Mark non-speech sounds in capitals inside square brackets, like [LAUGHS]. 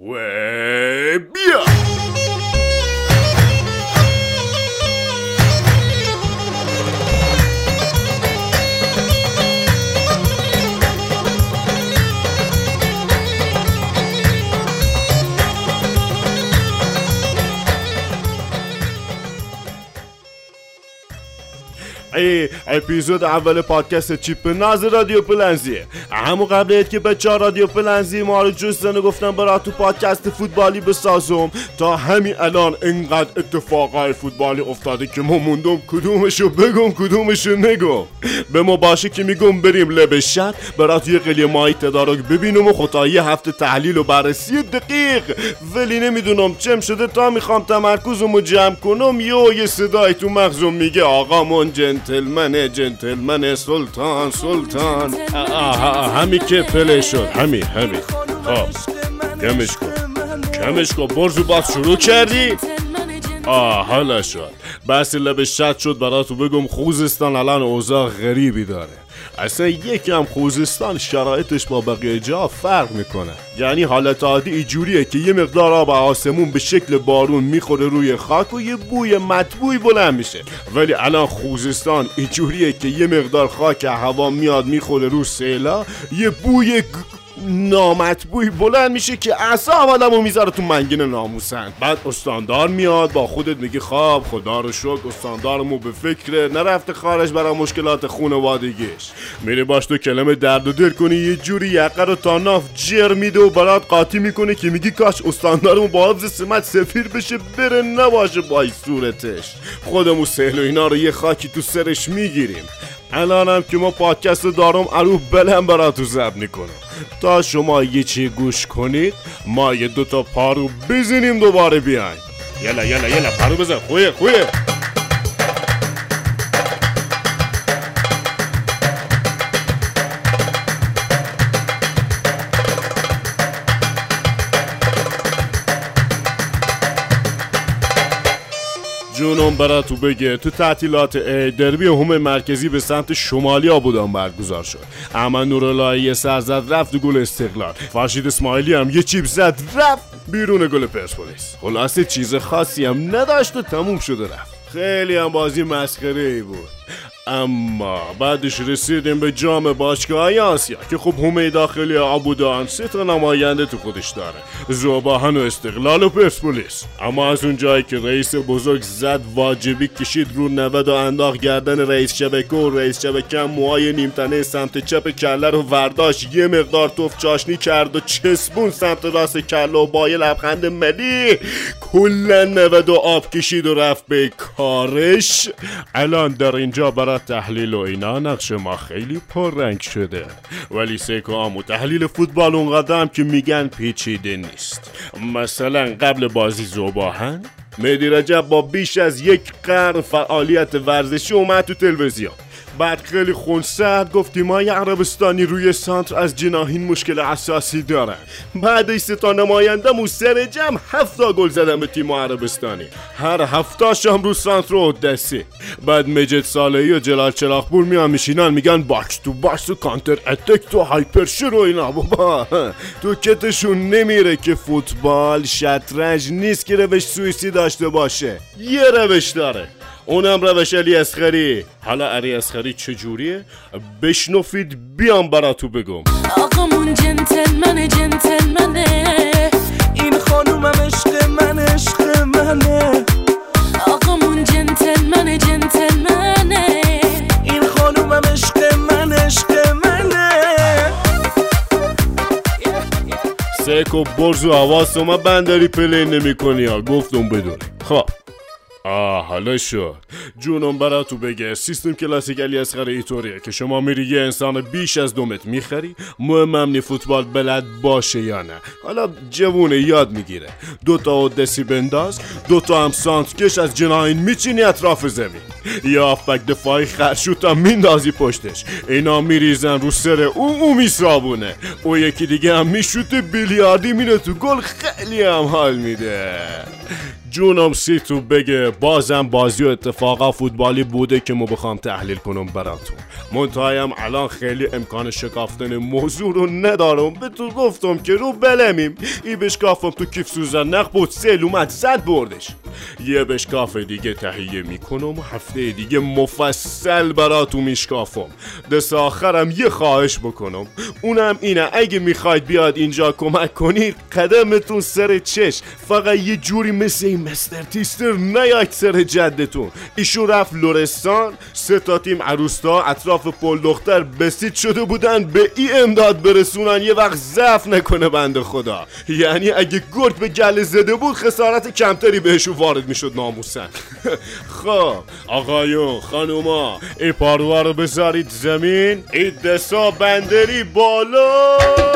و اپیزود اول پادکست چیپ ناز رادیو پلنزیه. همون قبل که بچه رادیو پلنزی ما رو جستن و گفتم برا تو پادکست فوتبالی بسازم. تا همین الان انقدر اتفاقای فوتبالی افتاده که ما موندم کدومشو بگم کدومشو نگم. به ما باشه که میگم بریم لب شد برات یه قلیه ماهی تدارک ببینم و خطا یه هفته تحلیل و بررسی دقیق. ولی نمی‌دونم چم شده تا می‌خوام تمرکزمو جمع کنم. یه یه صدای تو مغزم میگه آقا من جنتلمن جنتلمن سلطان سلطان. همی که پله شد. همی همی خب. کمش کن. کمش کن. برزو باز شروع کردی. آه حالا شد بحث لب شد شد براتو بگم خوزستان الان اوضاع غریبی داره. اصلا یکم خوزستان شرایطش با بقیه جا فرق می‌کنه. یعنی حالت عادی اینجوریه که یه مقدار آب آسمون به شکل بارون می‌خوره روی خاک و یه بوی مطبوعی بلند میشه. ولی الان خوزستان اینجوریه که یه مقدار خاک هوا میاد می‌خوره رو سیلا یه بوی نامطبوعی بلند میشه که اعصاب آدمو می‌ذاره تو منگین ناموسن. بعد استاندار میاد با خودت میگی خواب خدا رو شکر استاندارمو به فکره نرفته خارج برای مشکلات خونوادگیش میری باش تو کلمه درد و دل کنی یه جوری یقه رو تا ناف جر میده و برات قاطی می‌کنه که میگی کاش استاندارمو با حفظ سمت سفیر بشه بره نباشه بای صورتش. خودمو سهل و اینا رو یه خاکی تو سرش می‌گیریم. الانم که ما پادکست دارم اروح بلم براتو زب می‌کنم. تا شما یه چی گوش کنید ما یه دوتا پارو بزنیم دوباره بیاین. یلا یلا یلا پارو بزن. خویه خویه. جونم براتو بگه. تو تعطیلات دربی هم مرکزی به سمت شمالی آبودان برگزار شد. اما نوراللهی یه سر زد رفت گل استقلال. فرشید اسماعیلی هم یه چیپ زد رفت بیرون گل پرسپولیس. خلاصه چیز خاصی هم نداشت و تموم شده رفت. خیلی هم بازی مسخره ای بود. اما بعدش رسیدیم به جام باشگاه آسیا که خب همه داخلی آبودان سه تا نماینده تو خودش داره. زوباهن و استقلال و پرسپولیس. اما از اون جایی که رئیس بزرگ زد واجبی کشید رو نود و انداخت گردن رئیس شبکه و رئیس شبکه موهای نیمتنه سمت چپ کله رو ورداشت. یه مقدار توف چاشنی کرد و چسبون سمت راست کله و با یه لبخند ملی. کلا نود و آب کشید و رفت به کارش. الان در اینجا برای تحلیل و اینا نقش ما خیلی پررنگ شده. ولی سیکام و تحلیل فوتبال اونقدر که میگن پیچیده نیست. مثلا قبل بازی زوباهن مهدی رجب با بیش از یک قرن فعالیت ورزشی اومد تو تلویزیون. بعد خیلی خونسرد گفتیم های عربستانی روی سانتر از جناهین مشکل اساسی دارن بعد سه تا نماینده مو سر جمع هفتا گل زدن به تیم عربستانی. هر هفتاش هم رو سانتر و دستی بعد مجد صالحی و جلال چراغپور میان میشینن میگن box to box تو counter attack تو هایپر شروع اینا بابا. تو کتشون نمیره که فوتبال شطرنج نیست که روش سوئیسی داشته باشه. یه روش داره. اونم روش علی اصغری حالا علی اصغری چجوریه؟ بشنفید بیام براتو بگم. آقامون جنتلمنه جنتلمنه. این خانومم عشق من عشق منه. آقامون جنتلمنه جنتلمنه. این خانومم عشق من عشق منه. سیکو برزو حواس ما بندری پلی نمی کنی ها. گفتم بدونی. خب. آه حالا شد. جونم براتو بگه سیستم کلاسیک علی اصغر ایطوریه که شما میری یه انسان بیش از دومت می‌خری مهمم نی فوتبال بلد باشه یا نه. حالا جوونه یاد می‌گیره. دوتا دسی بنداز دوتا هم سانت کش از جناین میچینی اطراف زمین. یا آفبک دفاعی خرشوتا میندازی پشتش. اینا میریزن رو سر او او میسابونه. او یکی دیگه هم میشوته بیلیاردی میره تو گل خیلی هم حال میده. جونم سی تو بگه بازم بازی و اتفاقا فوتبالی بوده که ما بخوام تحلیل کنم براتون. منتهایم الان خیلی امکان شکافتن موضوع رو ندارم. به تو گفتم که رو بلمیم. ای بشکافم تو کیف سوزن نخ بود سیل اومد زد بردش. یه بشکاف دیگه تهیه می‌کنم هفته دیگه مفصل براتون میشکافم. دست آخرم یه خواهش بکنم. اونم اینه اگه می‌خواید بیاد اینجا کمک کنید قدمتون سر چش فقط یه جوری مثل این مستر تیستر نیاید سر جدتون. ایشون رفت لورستان سه تا تیم عروستا اطراف پل دختر بسیج شده بودن به ای امداد برسونن. یه وقت ضعف نکنه بنده خدا. یعنی اگه گرگ به گله زده بود خسارت کمتری بهشون وارد می‌شد ناموسن. [LAUGHS] خب آقایون خانوما این پاروا رو بذارید زمین. این دستا بندری بالا.